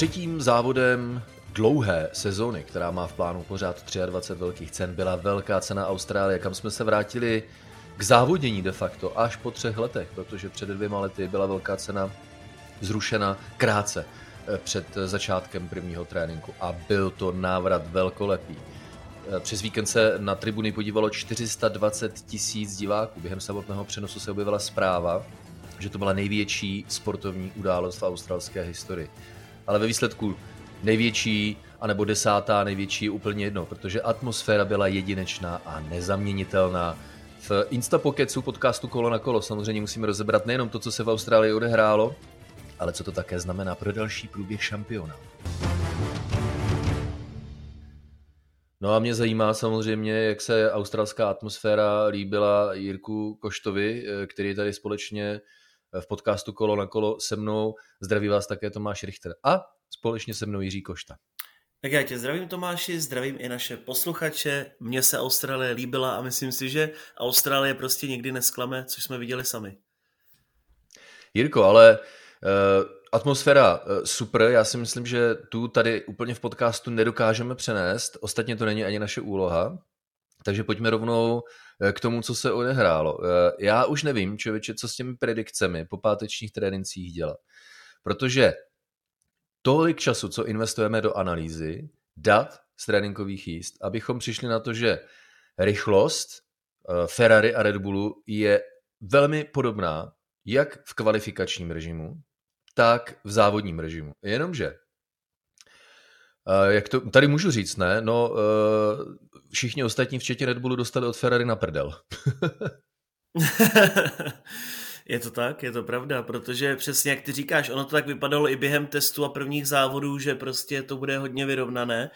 Třetím závodem dlouhé sezóny, která má v plánu pořád 23 velkých cen, byla velká cena Austrálie, kam jsme se vrátili k závodění de facto až po třech letech, protože před dvěma lety byla velká cena zrušena krátce eh, před začátkem prvního tréninku a byl to návrat velkolepý. Eh, přes víkend se na tribuny podívalo 420 tisíc diváků. Během samotného přenosu se objevila zpráva, že to byla největší sportovní událost v australské historii. Ale ve výsledku největší, anebo desátá největší je úplně jedno, protože atmosféra byla jedinečná a nezaměnitelná. V Instapokecu podcastu Kolo na kolo samozřejmě musíme rozebrat nejenom to, co se v Austrálii odehrálo, ale co to také znamená pro další průběh šampiona. No a mě zajímá samozřejmě, jak se australská atmosféra líbila Jirku Koštovi, který tady společně v podcastu Kolo na kolo se mnou. Zdraví vás také Tomáš Richter a společně se mnou Jiří Košta. Tak já tě zdravím Tomáši, zdravím i naše posluchače. Mně se Austrálie líbila a myslím si, že Austrálie prostě nikdy nesklame, což jsme viděli sami. Jirko, ale uh, atmosféra uh, super, já si myslím, že tu tady úplně v podcastu nedokážeme přenést, ostatně to není ani naše úloha, takže pojďme rovnou k tomu, co se odehrálo. Já už nevím, člověče, co s těmi predikcemi po pátečních trénincích dělat. Protože tolik času, co investujeme do analýzy, dat z tréninkových jíst, abychom přišli na to, že rychlost eh, Ferrari a Red Bullu je velmi podobná jak v kvalifikačním režimu, tak v závodním režimu. Jenomže, eh, jak to, tady můžu říct, ne, no eh, všichni ostatní, včetně Red Bullu, dostali od Ferrari na prdel. Je to tak, je to pravda, protože přesně jak ty říkáš, ono to tak vypadalo i během testu a prvních závodů, že prostě to bude hodně vyrovnané,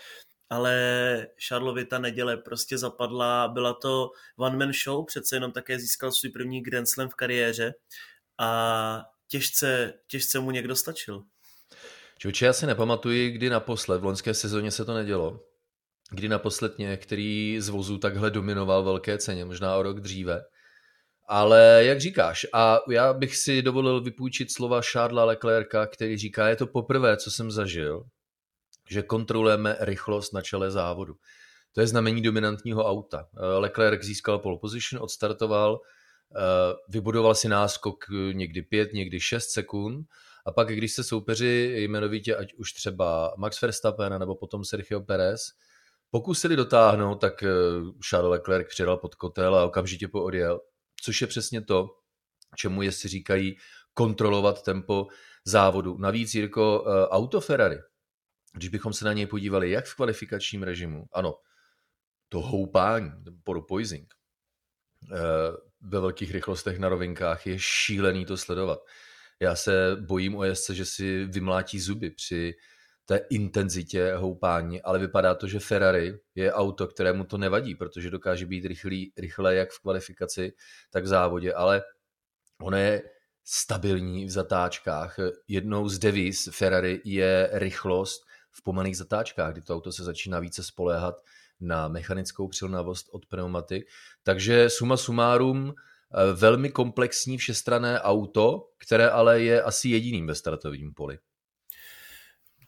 ale Charlovi ta neděle prostě zapadla, byla to one-man show, přece jenom také získal svůj první Grand Slam v kariéře. A těžce, těžce mu někdo stačil. Čoče, já si nepamatuji, kdy naposled, v loňské sezóně se to nedělo, kdy naposled některý z vozů takhle dominoval velké ceně, možná o rok dříve. Ale jak říkáš, a já bych si dovolil vypůjčit slova Charlesa Leclerca, který říká, je to poprvé, co jsem zažil, že kontrolujeme rychlost na čele závodu. To je znamení dominantního auta. Leclerc získal pole position, odstartoval, eh, vybudoval si náskok někdy 5, někdy 6 sekund a pak, když se soupeři jmenovitě, ať už třeba Max Verstappen nebo potom Sergio Perez, pokusili dotáhnout, tak eh, Charles Leclerc přidal pod kotel a okamžitě poodjel což je přesně to, čemu si říkají kontrolovat tempo závodu. Navíc, Jirko, eh, auto Ferrari, když bychom se na něj podívali jak v kvalifikačním režimu, ano, to houpání, porpoising, eh, ve velkých rychlostech na rovinkách je šílený to sledovat. Já se bojím o jezdce, že si vymlátí zuby při té intenzitě houpání, ale vypadá to, že Ferrari je auto, kterému to nevadí, protože dokáže být rychlý, rychle jak v kvalifikaci, tak v závodě, ale ono je stabilní v zatáčkách. Jednou z deviz Ferrari je rychlost v pomalých zatáčkách, kdy to auto se začíná více spoléhat na mechanickou přilnavost od pneumatik. Takže suma sumárum velmi komplexní všestrané auto, které ale je asi jediným ve startovním poli.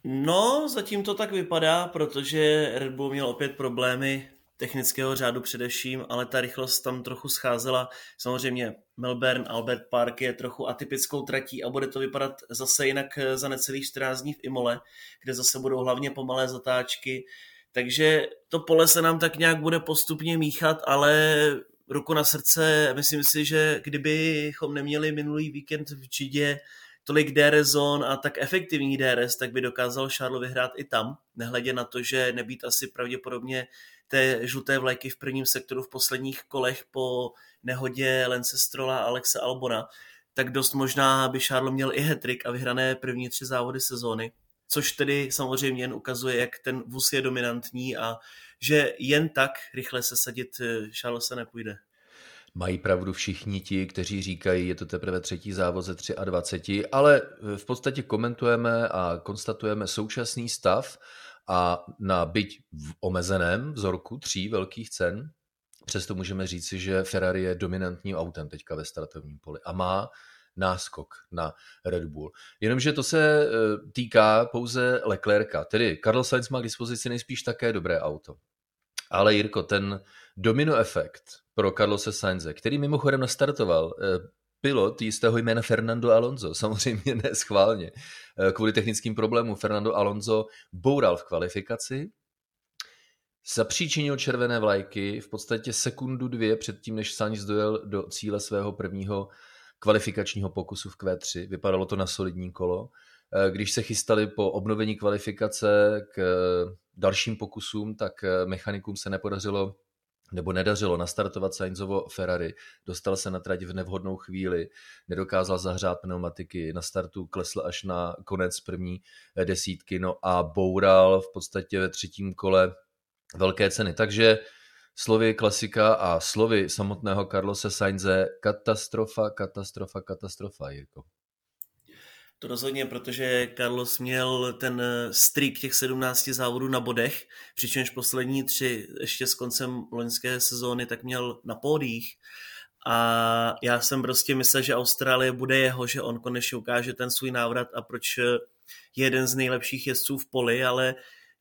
No, zatím to tak vypadá, protože Red Bull měl opět problémy technického řádu především, ale ta rychlost tam trochu scházela. Samozřejmě Melbourne Albert Park je trochu atypickou tratí a bude to vypadat zase jinak za necelých 14 dní v Imole, kde zase budou hlavně pomalé zatáčky. Takže to pole se nám tak nějak bude postupně míchat, ale ruku na srdce, myslím si, že kdybychom neměli minulý víkend v Čidě tolik DRS zón a tak efektivní DRS, tak by dokázal Charles vyhrát i tam, nehledě na to, že nebýt asi pravděpodobně té žluté vlajky v prvním sektoru v posledních kolech po nehodě Lence Strola a Alexe Albona, tak dost možná by Charles měl i hetrik a vyhrané první tři závody sezóny, což tedy samozřejmě jen ukazuje, jak ten vůz je dominantní a že jen tak rychle se sadit eh, se nepůjde. Mají pravdu všichni ti, kteří říkají, je to teprve třetí závod ze 23, ale v podstatě komentujeme a konstatujeme současný stav a na byť v omezeném vzorku tří velkých cen, přesto můžeme říci, že Ferrari je dominantním autem teďka ve startovním poli a má náskok na Red Bull. Jenomže to se eh, týká pouze Leclerca, tedy Carlos Sainz má k dispozici nejspíš také dobré auto. Ale Jirko, ten domino efekt pro Carlose Sainze, který mimochodem nastartoval eh, pilot jistého jména Fernando Alonso, samozřejmě ne schválně. Eh, kvůli technickým problémům Fernando Alonso boural v kvalifikaci, zapříčinil červené vlajky v podstatě sekundu dvě předtím, než Sainz dojel do cíle svého prvního kvalifikačního pokusu v Q3. Vypadalo to na solidní kolo. Eh, když se chystali po obnovení kvalifikace k dalším pokusům, tak mechanikům se nepodařilo nebo nedařilo nastartovat Sainzovo Ferrari, dostal se na trať v nevhodnou chvíli, nedokázal zahřát pneumatiky, na startu klesl až na konec první desítky, no a boural v podstatě ve třetím kole velké ceny. Takže slovy klasika a slovy samotného Carlose Sainze katastrofa, katastrofa, katastrofa, Jirko. To rozhodně, protože Carlos měl ten eh, streak těch 17 závodů na bodech, přičemž poslední tři ještě s koncem loňské sezóny tak měl na pódích. A já jsem prostě myslel, že Austrálie bude jeho, že on konečně ukáže ten svůj návrat a proč eh, je jeden z nejlepších jezdců v poli, ale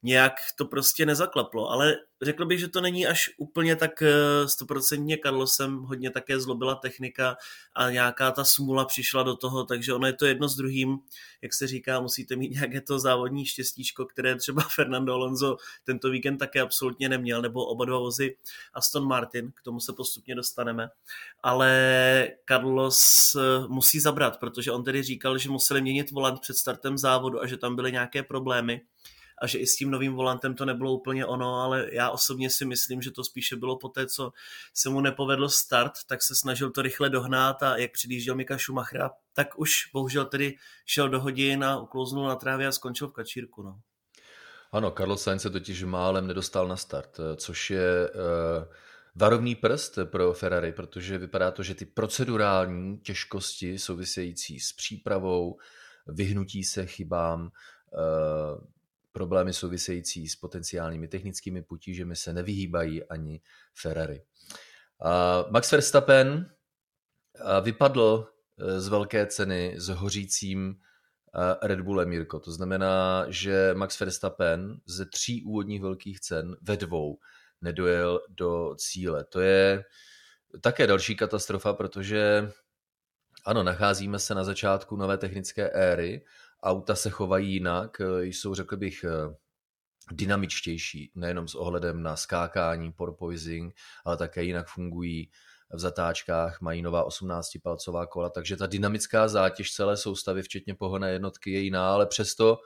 nějak to prostě nezaklaplo, ale řekl bych, že to není až úplně tak eh, stoprocentně Carlosem, hodně také zlobila technika a nějaká ta smula přišla do toho, takže ono je to jedno s druhým, jak se říká, musíte mít nějaké to závodní štěstíčko, které třeba Fernando Alonso tento víkend také absolutně neměl, nebo oba dva vozy Aston Martin, k tomu se postupně dostaneme, ale Carlos eh, musí zabrat, protože on tedy říkal, že museli měnit volant před startem závodu a že tam byly nějaké problémy, a že i s tím novým volantem to nebylo úplně ono, ale já osobně si myslím, že to spíše bylo po té, co se mu nepovedl start, tak se snažil to rychle dohnát a jak předjížděl Mika Schumachera, tak už bohužel tedy šel do hodin a uklouznul na trávě a skončil v kačírku. No. Ano, Carlos Sainz se totiž málem nedostal na start, což je uh, varovný prst pro Ferrari, protože vypadá to, že ty procedurální těžkosti související s přípravou, vyhnutí se chybám, uh, problémy související s potenciálními technickými potížemi se nevyhýbají ani Ferrari. Max Verstappen vypadl e, z velké ceny s hořícím e, Red Bullem Mirko. To znamená, že Max Verstappen ze tří úvodních velkých cen ve dvou nedojel do cíle. To je také další katastrofa, protože ano, nacházíme se na začátku nové technické éry auta se chovají jinak, eh, jsou, řekl bych, eh, dynamičtější, nejenom s ohledem na skákání, porpoising, ale také jinak fungují v zatáčkách, mají nová 18-palcová kola, takže ta dynamická zátěž celé soustavy, včetně pohonné jednotky, je jiná, ale přesto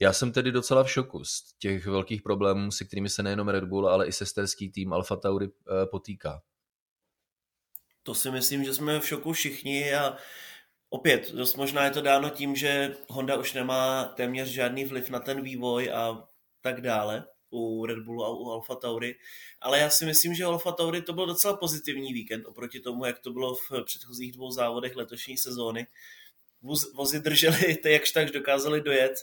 já jsem tedy docela v šoku z těch velkých problémů, se kterými se nejenom Red Bull, ale i sesterský tým Alfa Tauri eh, potýká. To si myslím, že jsme v šoku všichni a Opět, dost možná je to dáno tím, že Honda už nemá téměř žádný vliv na ten vývoj a tak dále u Red Bullu a u Alfa Tauri, ale já si myslím, že Alfa Tauri to byl docela pozitivní víkend oproti tomu, jak to bylo v předchozích dvou závodech letošní sezóny. Vozy drželi, ty jakž tak dokázali dojet,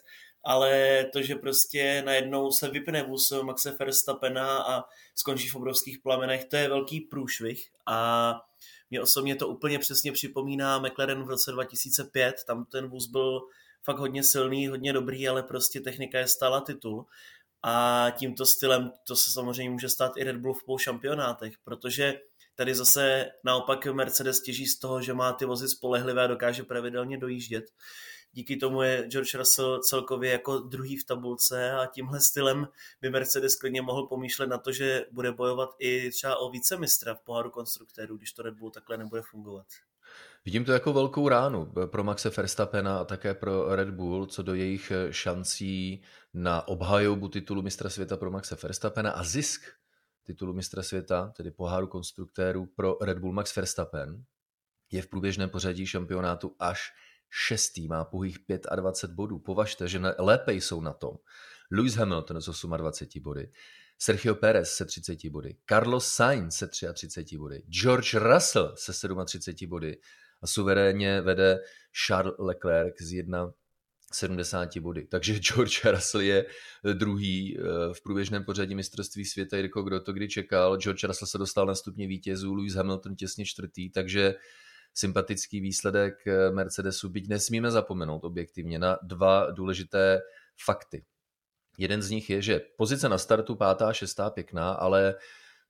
ale to, že prostě najednou se vypne vůz Maxe Verstappena a skončí v obrovských plamenech, to je velký průšvih a mě osobně to úplně přesně připomíná McLaren v roce 2005, tam ten vůz byl fakt hodně silný, hodně dobrý, ale prostě technika je stála titul. A tímto stylem to se samozřejmě může stát i Red Bull v půl šampionátech, protože tady zase naopak Mercedes těží z toho, že má ty vozy spolehlivé a dokáže pravidelně dojíždět díky tomu je George Russell celkově jako druhý v tabulce a tímhle stylem by Mercedes klidně mohl pomýšlet na to, že bude bojovat i třeba o vícemistra v poháru konstruktérů, když to Red Bull takhle nebude fungovat. Vidím to jako velkou ránu pro Maxe Verstappena a také pro Red Bull, co do jejich šancí na obhajobu titulu mistra světa pro Maxe Verstappena a zisk titulu mistra světa, tedy poháru konstruktérů pro Red Bull Max Verstappen, je v průběžném pořadí šampionátu až šestý má pouhých 25 bodů. Považte, že lépe jsou na tom. Lewis Hamilton s 28 body, Sergio Perez se 30 body, Carlos Sainz se 33 body, George Russell se 37 body a suverénně vede Charles Leclerc z 1 70 body. Takže George Russell je druhý eh, v průběžném pořadí mistrovství světa, Jirko, kdo to kdy čekal. George Russell se dostal na stupně vítězů, Lewis Hamilton těsně čtvrtý, takže sympatický výsledek Mercedesu, byť nesmíme zapomenout objektivně na dva důležité fakty. Jeden z nich je, že pozice na startu pátá, šestá pěkná, ale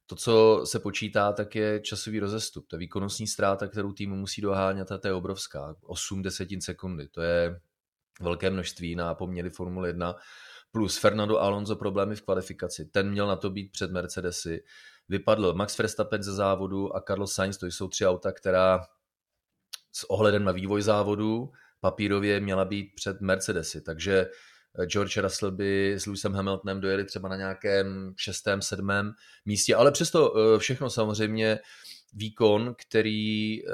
to, co se počítá, tak je časový rozestup. Je výkonnostní ztráta, kterou tým musí dohánět a to je obrovská. 8 desetin sekundy. To je velké množství na poměry Formule 1. Plus Fernando Alonso problémy v kvalifikaci. Ten měl na to být před Mercedesy. Vypadl Max Verstappen ze závodu a Carlos Sainz, to jsou tři auta, která s ohledem na vývoj závodu papírově měla být před Mercedesy. Takže George Russell by s Lewisem Hamiltonem dojeli třeba na nějakém šestém, sedmém místě, ale přesto eh, všechno samozřejmě výkon, který eh,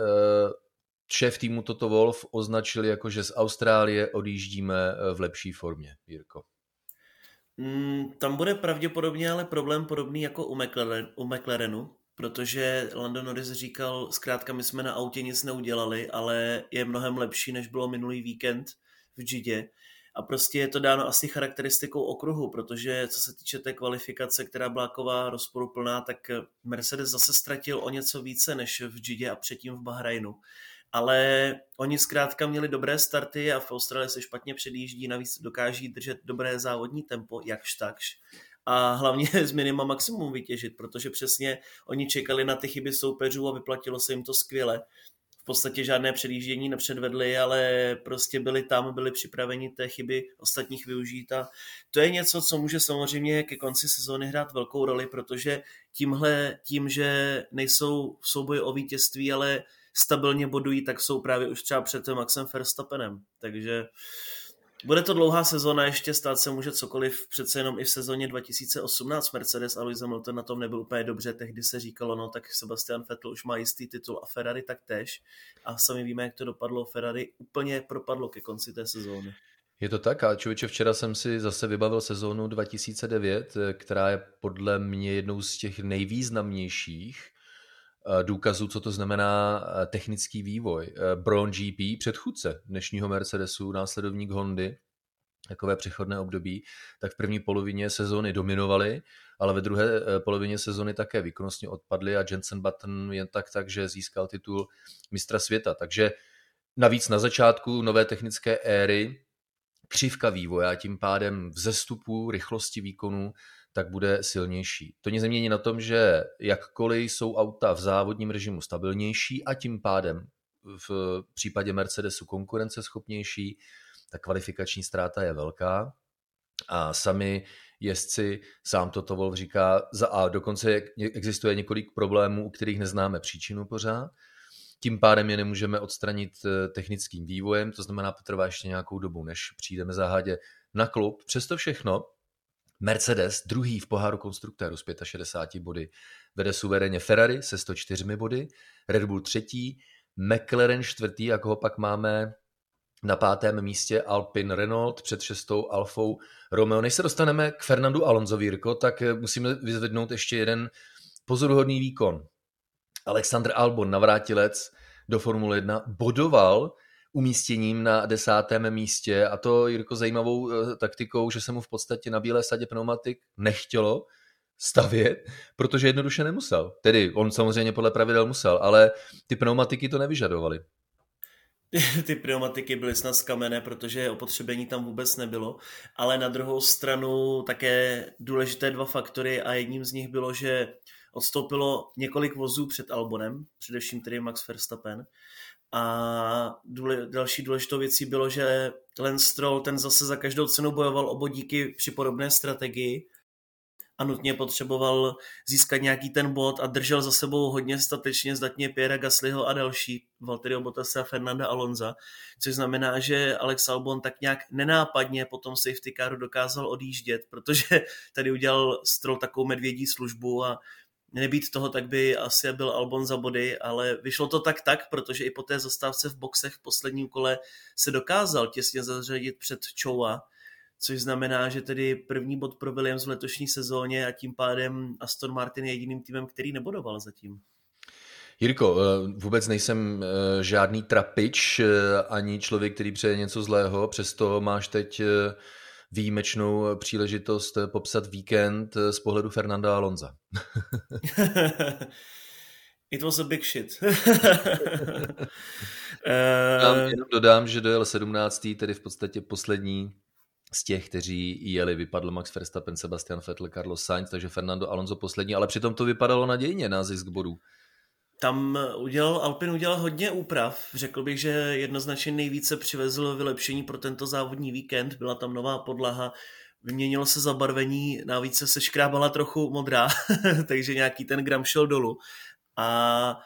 šéf týmu Toto Wolf označil jako, že z Austrálie odjíždíme eh, v lepší formě, Jirko. Mm, tam bude pravděpodobně ale problém podobný jako u McLarenu, protože Lando Norris říkal, zkrátka my jsme na autě nic neudělali, ale je mnohem lepší, než bylo minulý víkend v Gidě a prostě je to dáno asi charakteristikou okruhu, protože co se týče té kvalifikace, která byla ková rozporuplná, tak Mercedes zase ztratil o něco více než v Gidě a předtím v Bahrajnu. Ale oni zkrátka měli dobré starty a v Austrálii se špatně předjíždí, navíc dokáží držet dobré závodní tempo, jakž takž a hlavně z minima maximum vytěžit, protože přesně oni čekali na ty chyby soupeřů a vyplatilo se jim to skvěle v podstatě žádné předjíždění nepředvedli, ale prostě byli tam, byli připraveni té chyby ostatních využít a to je něco, co může samozřejmě ke konci sezóny hrát velkou roli, protože tímhle, tím, že nejsou v souboji o vítězství, ale stabilně bodují, tak jsou právě už třeba před Maxem Verstappenem. Takže bude to dlouhá sezóna, ještě stát se může cokoliv, přece jenom i v sezóně 2018 Mercedes a Lewis Hamilton na tom nebyl úplně dobře, tehdy se říkalo, no tak Sebastian Vettel už má jistý titul a Ferrari tak tež. A sami víme, jak to dopadlo, Ferrari úplně propadlo ke konci té sezóny. Je to tak a člověče, včera jsem si zase vybavil sezónu 2009, která je podle mě jednou z těch nejvýznamnějších. eh, důkazů, co to znamená eh, technický vývoj. Eh, Brown GP, předchůdce dnešního Mercedesu, následovník Hondy, takové přechodné období, tak v první polovině sezóny dominovali, ale ve druhé polovině sezóny také výkonnostně odpadli a Jensen Button jen tak tak, že získal titul mistra světa. Takže navíc na začátku nové technické éry křivka vývoje a tím pádem vzestupu rychlosti výkonu tak bude silnější. To nic nemění na tom, že jakkoliv jsou auta v závodním režimu stabilnější a tím pádem v případě Mercedesu konkurenceschopnější, ta kvalifikační ztráta je velká a sami jezdci, sám toto Wolf říká, za A dokonce existuje několik problémů, u kterých neznáme příčinu pořád, tím pádem je nemůžeme odstranit eh, technickým vývojem, to znamená, potrvá ještě nějakou dobu, než přijdeme záhadě na klub. Přesto všechno Mercedes, druhý v poháru konstruktérů s 65 body, vede suverénně Ferrari se 104 body, Red Bull třetí, McLaren čtvrtý, jako ho pak máme na pátém místě Alpin Renault před šestou Alfou Romeo. Než se dostaneme k Fernandu Alonso Vírko, tak eh, musíme vyzvednout ještě jeden pozoruhodný výkon. Alexander Albon, navrátilec do Formule 1, bodoval umístěním na desátém místě a to Jirko zajímavou eh, taktikou, že se mu v podstatě na bílé sadě pneumatik nechtělo stavět, protože jednoduše nemusel. Tedy on samozřejmě podle pravidel musel, ale ty pneumatiky to nevyžadovaly. Ty pneumatiky byly snad z kamene, protože opotřebení tam vůbec nebylo, ale na druhou stranu také důležité dva faktory a jedním z nich bylo, že odstoupilo několik vozů před Albonem, především tedy Max Verstappen. A důle, další důležitou věcí bylo, že Lance Stroll ten zase za každou cenu bojoval o bodíky při podobné strategii a nutně potřeboval získat nějaký ten bod a držel za sebou hodně statečně zdatně Pierre Gaslyho a další, Valtteri Bottasa a Fernanda Alonza, což znamená, že Alex Albon tak nějak nenápadně po tom safety caru dokázal odjíždět, protože tady udělal Stroll takovou medvědí službu a nebýt toho, tak by asi byl Albon za body, ale vyšlo to tak tak, protože i po té zastávce v boxech v posledním kole se dokázal těsně zařadit před Choua, což znamená, že tedy první bod pro Williams v letošní sezóně a tím pádem Aston Martin je jediným týmem, který nebodoval zatím. Jirko, eh, vůbec nejsem eh, žádný trapič, eh, ani člověk, který přeje něco zlého, přesto máš teď výjimečnou příležitost popsat víkend z pohledu Fernanda Alonza. It was a big shit. Já jenom dodám, že dojel 17. tedy v podstatě poslední z těch, kteří jeli, vypadl Max Verstappen, Sebastian Vettel, Carlos Sainz, takže Fernando Alonso poslední, ale přitom to vypadalo nadějně na zisk bodů. Tam udělal, Alpin udělal hodně úprav. Řekl bych, že jednoznačně nejvíce přivezl vylepšení pro tento závodní víkend. Byla tam nová podlaha, vyměnilo se zabarvení, navíc se škrábala trochu modrá, takže nějaký ten gram šel dolů. A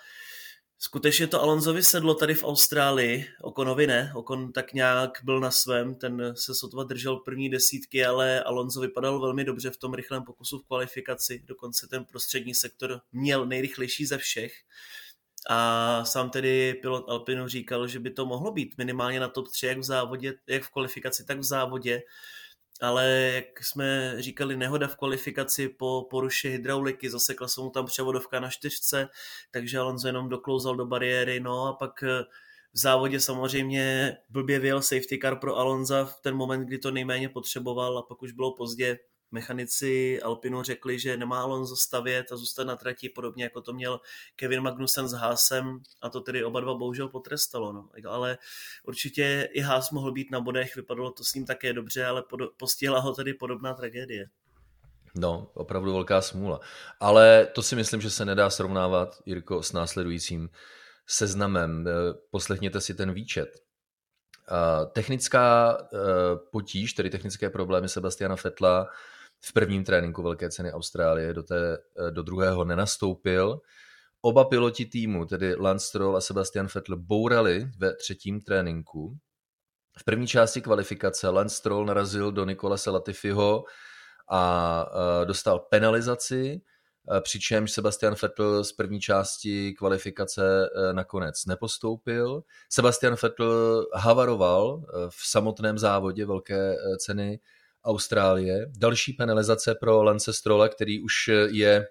skutečně to Alonsovi sedlo tady v Austrálii, Okonovi ne, Okon tak nějak byl na svém, ten se sotva držel první desítky, ale Alonso vypadal velmi dobře v tom rychlém pokusu v kvalifikaci, dokonce ten prostřední sektor měl nejrychlejší ze všech. A sám tedy pilot Alpinu říkal, že by to mohlo být minimálně na top 3, jak v závodě, jak v kvalifikaci, tak v závodě ale jak jsme říkali, nehoda v kvalifikaci po poruše hydrauliky, zasekla se mu tam převodovka na čtyřce, takže Alonso jenom doklouzal do bariéry, no a pak eh, v závodě samozřejmě blbě vyjel safety car pro Alonza v ten moment, kdy to nejméně potřeboval a pak už bylo pozdě, mechanici Alpinu řekli, že nemá Alonso stavět a zůstat na trati, podobně jako to měl Kevin Magnussen s Haasem a to tedy oba dva bohužel potrestalo. No. Ale určitě i Haas mohl být na bodech, vypadalo to s ním také dobře, ale postihla ho tedy podobná tragédie. No, opravdu velká smůla. Ale to si myslím, že se nedá srovnávat, Jirko, s následujícím seznamem. Poslechněte si ten výčet. Technická eh, potíž, tedy technické problémy Sebastiana Fetla v prvním tréninku Velké ceny Austrálie do, té, eh, do druhého nenastoupil. Oba piloti týmu, tedy Lance Stroll a Sebastian Vettel, bourali ve třetím tréninku. V první části kvalifikace Lance Stroll narazil do Nikolase Latifiho a eh, dostal penalizaci, eh, přičemž Sebastian Vettel z první části kvalifikace nakonec nepostoupil. Sebastian Vettel havaroval v samotném závodě velké ceny Austrálie. Další penalizace pro Lance Strolla, který už je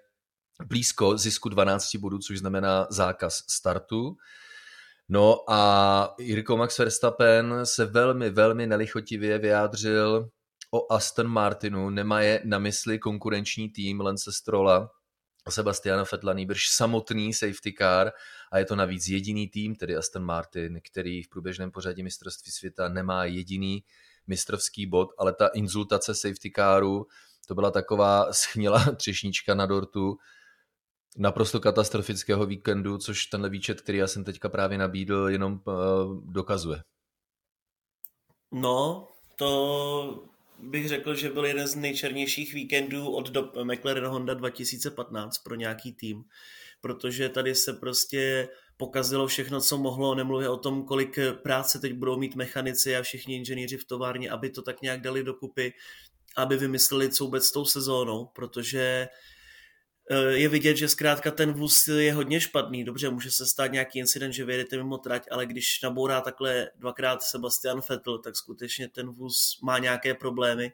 blízko zisku 12 bodů, což znamená zákaz startu. No a Jirko Max Verstappen se velmi, velmi nelichotivě vyjádřil o Aston Martinu, nemá je na mysli konkurenční tým Lance Strolla a Sebastiana Fettla, nýbrž samotný safety car a je to navíc jediný tým, tedy Aston Martin, který v průběžném pořadí mistrovství světa nemá jediný mistrovský bod, ale ta inzultace safety caru, to byla taková schnila třešnička na dortu naprosto katastrofického víkendu, což tenhle výčet, který já jsem teďka právě nabídl, jenom uh, dokazuje. No, to bych řekl, že byl jeden z nejčernějších víkendů od do McLaren Honda 2015 pro nějaký tým, protože tady se prostě pokazilo všechno, co mohlo, nemluvě o tom, kolik práce teď budou mít mechanici a všichni inženýři v továrně, aby to tak nějak dali dokupy, aby vymysleli, co vůbec s tou sezónou, protože eh, je vidět, že zkrátka ten vůz je hodně špatný. Dobře, může se stát nějaký incident, že vyjedete mimo trať, ale když nabourá takhle dvakrát Sebastian Vettel, tak skutečně ten vůz má nějaké problémy.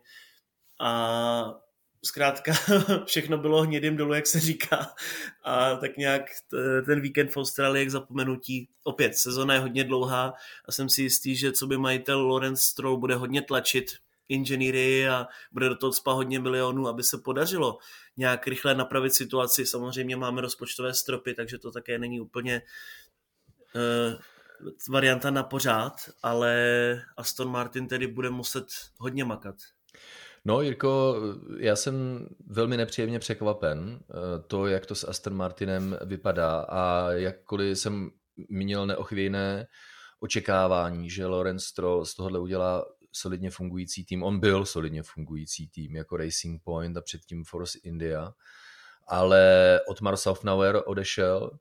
A zkrátka všechno bylo hnědým dolů, jak se říká. A tak nějak ten víkend v Austrálii, jak zapomenutí, opět, sezona je hodně dlouhá a jsem si jistý, že co by majitel Lawrence Stroll bude hodně tlačit inženýry a bude do toho spát hodně milionů, aby se podařilo nějak rychle napravit situaci. Samozřejmě máme rozpočtové stropy, takže to také není úplně uh, varianta na pořád, ale Aston Martin tedy bude muset hodně makat. No, Jirko, já jsem velmi nepříjemně překvapen eh, to, jak to s Aston Martinem vypadá a jakkoliv jsem měl neochvějné očekávání, že Lorenz Stroll z tohohle udělá solidně fungující tým. On byl solidně fungující tým jako Racing Point a předtím Force India, ale Otmar Safnauer odešel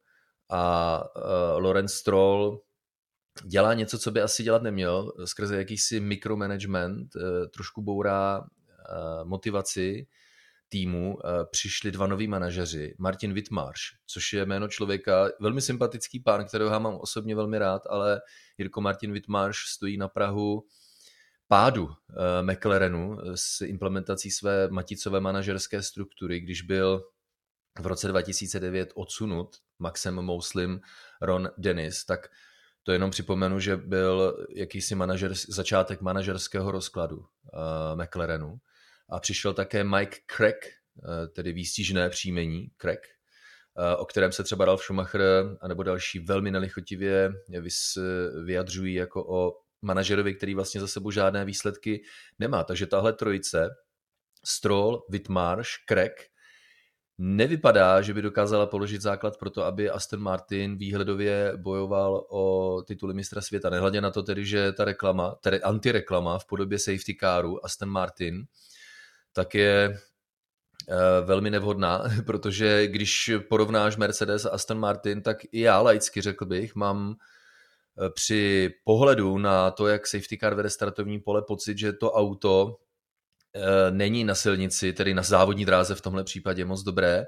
a uh, Lorenz Stroll dělá něco, co by asi dělat neměl, skrze jakýsi mikromanagement, uh, trošku bourá Eh, motivaci týmu eh, přišli dva noví manažeři, Martin Wittmarš, což je jméno člověka, velmi sympatický pán, kterého já mám osobně velmi rád, ale Jirko Martin Wittmarš stojí na Prahu pádu uh, McLarenu s implementací své maticové manažerské struktury, když byl v roce 2009 odsunut Maxem Mouslim Ron Dennis, tak to jenom připomenu, že byl jakýsi manažer, začátek manažerského rozkladu uh, McLarenu a přišel také Mike Crack, eh, tedy výstižné příjmení, Crack, o kterém se třeba Ralf Schumacher nebo další velmi nelichotivě vyjadřují jako o manažerovi, který vlastně za sebou žádné výsledky nemá. Takže tahle trojice, Stroll, Wittmarsh, Craig, nevypadá, že by dokázala položit základ pro to, aby Aston Martin výhledově bojoval o tituly mistra světa. Nehledě na to tedy, že ta reklama, tedy antireklama v podobě safety caru Aston Martin, tak je eh, velmi nevhodná, protože když porovnáš Mercedes a Aston Martin, tak i já laicky řekl bych, mám eh, při pohledu na to, jak safety car vede startovní pole, pocit, že to auto Eh, není na silnici, tedy na závodní dráze v tomhle případě moc dobré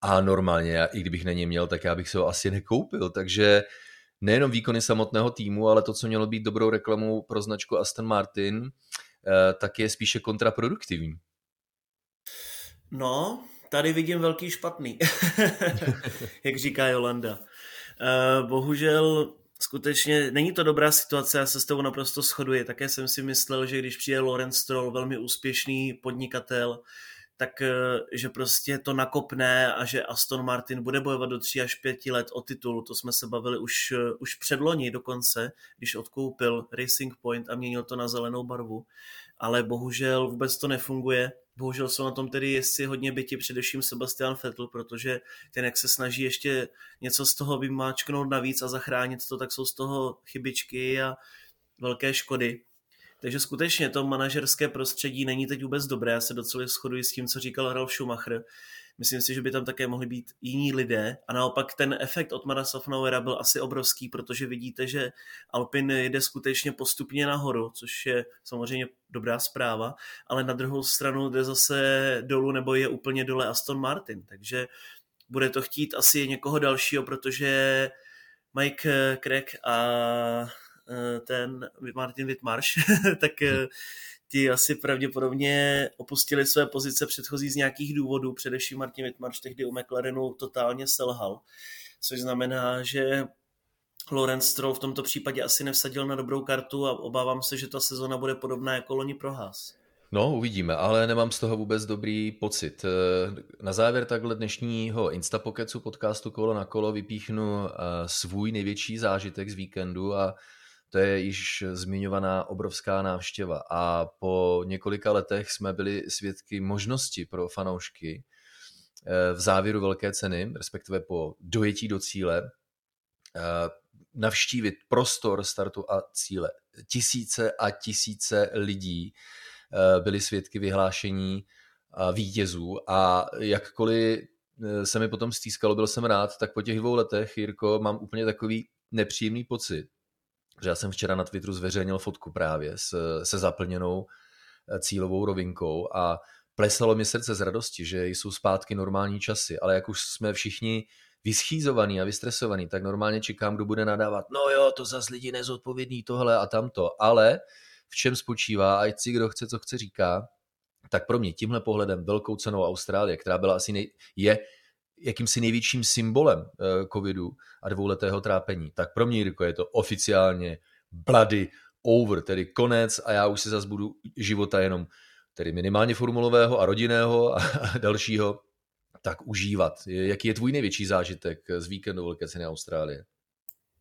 a normálně, i kdybych něj měl, tak já bych se ho asi nekoupil, takže nejenom výkony samotného týmu, ale to, co mělo být dobrou reklamou pro značku Aston Martin, tak je spíše kontraproduktivní. No, tady vidím velký špatný, jak říká Jolanda. Eh, bohužel skutečně není to dobrá situace, já se s tebou naprosto shoduji. Také jsem si myslel, že když přijde Lorenz Stroll, velmi úspěšný podnikatel, tak eh, že prostě to nakopne a že Aston Martin bude bojovat do 3 až 5 let o titul. To jsme se bavili už, eh, už předloni dokonce, když odkoupil Racing Point a měnil to na zelenou barvu. Ale bohužel vůbec to nefunguje Bohužel jsou na tom tedy jezdci hodně byti, především Sebastian Vettel, protože ten, jak se snaží ještě něco z toho vymáčknout navíc a zachránit to, tak jsou z toho chybičky a velké škody. Takže skutečně to manažerské prostředí není teď vůbec dobré. Já se docela shoduji s tím, co říkal Ralf Schumacher. Myslím si, že by tam také mohli být jiní lidé. A naopak ten efekt od Mara Safnauera byl asi obrovský, protože vidíte, že Alpin jde skutečně postupně nahoru, což je samozřejmě dobrá zpráva, ale na druhou stranu jde zase dolů nebo je úplně dole Aston Martin. Takže bude to chtít asi někoho dalšího, protože Mike Craig a eh, ten Martin Wittmarsh, tak eh, ti asi pravděpodobně opustili své pozice předchozí z nějakých důvodů, především Martin Wittmarš tehdy u McLarenu totálně selhal, což znamená, že Lorenz Stroll v tomto případě asi nevsadil na dobrou kartu a obávám se, že ta sezona bude podobná jako loni pro Haas. No, uvidíme, ale nemám z toho vůbec dobrý pocit. Na závěr takhle dnešního Instapokecu podcastu Kolo na kolo vypíchnu eh, svůj největší zážitek z víkendu a to je již zmiňovaná obrovská návštěva a po několika letech jsme byli svědky možnosti pro fanoušky eh, v závěru velké ceny, respektive po dojetí do cíle, eh, navštívit prostor startu a cíle. Tisíce a tisíce lidí eh, byli svědky vyhlášení vítězů a jakkoliv se mi potom stýskalo, byl jsem rád, tak po těch dvou letech, Jirko, mám úplně takový nepříjemný pocit, že já jsem včera na Twitteru zveřejnil fotku právě s, se zaplněnou eh, cílovou rovinkou a plesalo mi srdce z radosti, že jsou zpátky normální časy, ale jak už jsme všichni vyschýzovaný a vystresovaný, tak normálně čekám, kdo bude nadávat, no jo, to zas lidi nezodpovědný tohle a tamto, ale v čem spočívá, ať si kdo chce, co chce říká, tak pro mě tímhle pohledem velkou cenou Austrálie, která byla asi nej, je jakýmsi největším symbolem uh, covidu a dvouletého trápení, tak pro mě, Jirko, je to oficiálně bloody over, tedy konec a já už si zase budu života jenom tedy minimálně formulového a rodinného a dalšího tak užívat. Jaký je tvůj největší zážitek z víkendu Velké ceny Austrálie?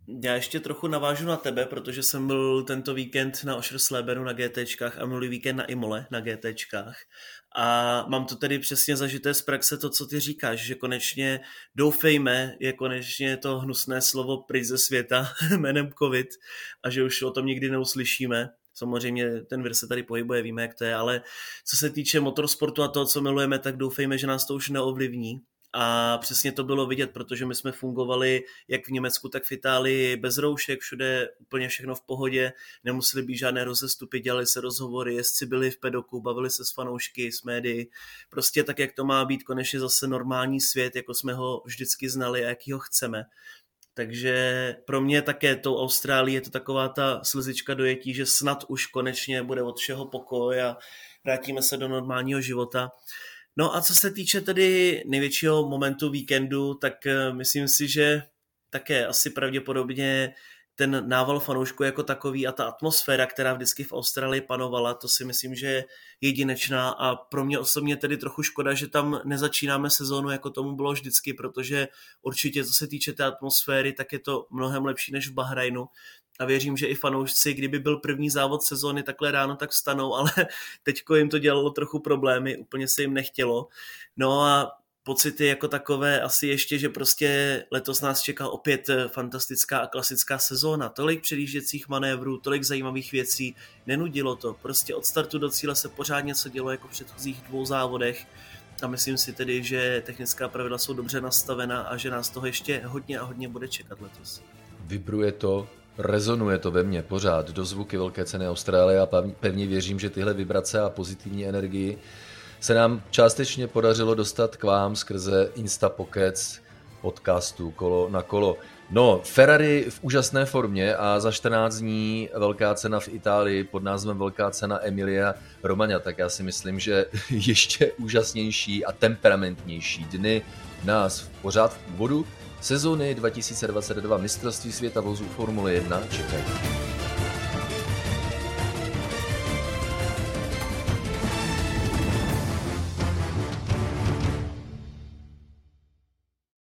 Já ještě trochu navážu na tebe, protože jsem byl tento víkend na Ošerslebenu na GTčkách a minulý víkend na Imole na GTčkách. A mám to tedy přesně zažité z praxe to, co ty říkáš, že konečně doufejme, je konečně to hnusné slovo pryč ze světa jménem COVID a že už o tom nikdy neuslyšíme. Samozřejmě ten vir se tady pohybuje, víme, jak to je, ale co se týče motorsportu a toho, co milujeme, tak doufejme, že nás to už neovlivní a přesně to bylo vidět, protože my jsme fungovali jak v Německu, tak v Itálii bez roušek, všude úplně všechno v pohodě, nemuseli být žádné rozestupy, dělali se rozhovory, jezdci byli v pedoku, bavili se s fanoušky, s médií. Prostě tak, jak to má být konečně zase normální svět, jako jsme ho vždycky znali a jaký ho chceme. Takže pro mě také tou Austrálií je to taková ta slzička dojetí, že snad už konečně bude od všeho pokoj a vrátíme se do normálního života. No a co se týče tedy největšího momentu víkendu, tak eh, myslím si, že také asi pravděpodobně ten nával fanoušků jako takový a ta atmosféra, která vždycky v Austrálii panovala, to si myslím, že je jedinečná. A pro mě osobně tedy trochu škoda, že tam nezačínáme sezónu, jako tomu bylo vždycky, protože určitě co se týče té atmosféry, tak je to mnohem lepší než v Bahrajnu a věřím, že i fanoušci, kdyby byl první závod sezóny takhle ráno, tak stanou, ale teďko jim to dělalo trochu problémy, úplně se jim nechtělo. No a pocity jako takové asi ještě, že prostě letos nás čeká opět eh, fantastická a klasická sezóna. Tolik předjížděcích manévrů, tolik zajímavých věcí, nenudilo to. Prostě od startu do cíle se pořád něco dělo jako v předchozích dvou závodech a myslím si tedy, že technická pravidla jsou dobře nastavena a že nás toho ještě hodně a hodně bude čekat letos. Vybruje to, rezonuje to ve mně pořád. Do zvuky Velké ceny Austrálie a pevně věřím, že tyhle vibrace a pozitivní energii se nám částečně podařilo dostat k vám skrze Insta Pockets podcastu Kolo na kolo. No, Ferrari v úžasné formě a za 14 dní velká cena v Itálii pod názvem Velká cena Emilia Romagna, tak já si myslím, že ještě úžasnější a temperamentnější dny nás pořád v úvodu sezóny 2022 mistrovství světa vozů Formule 1 čekají.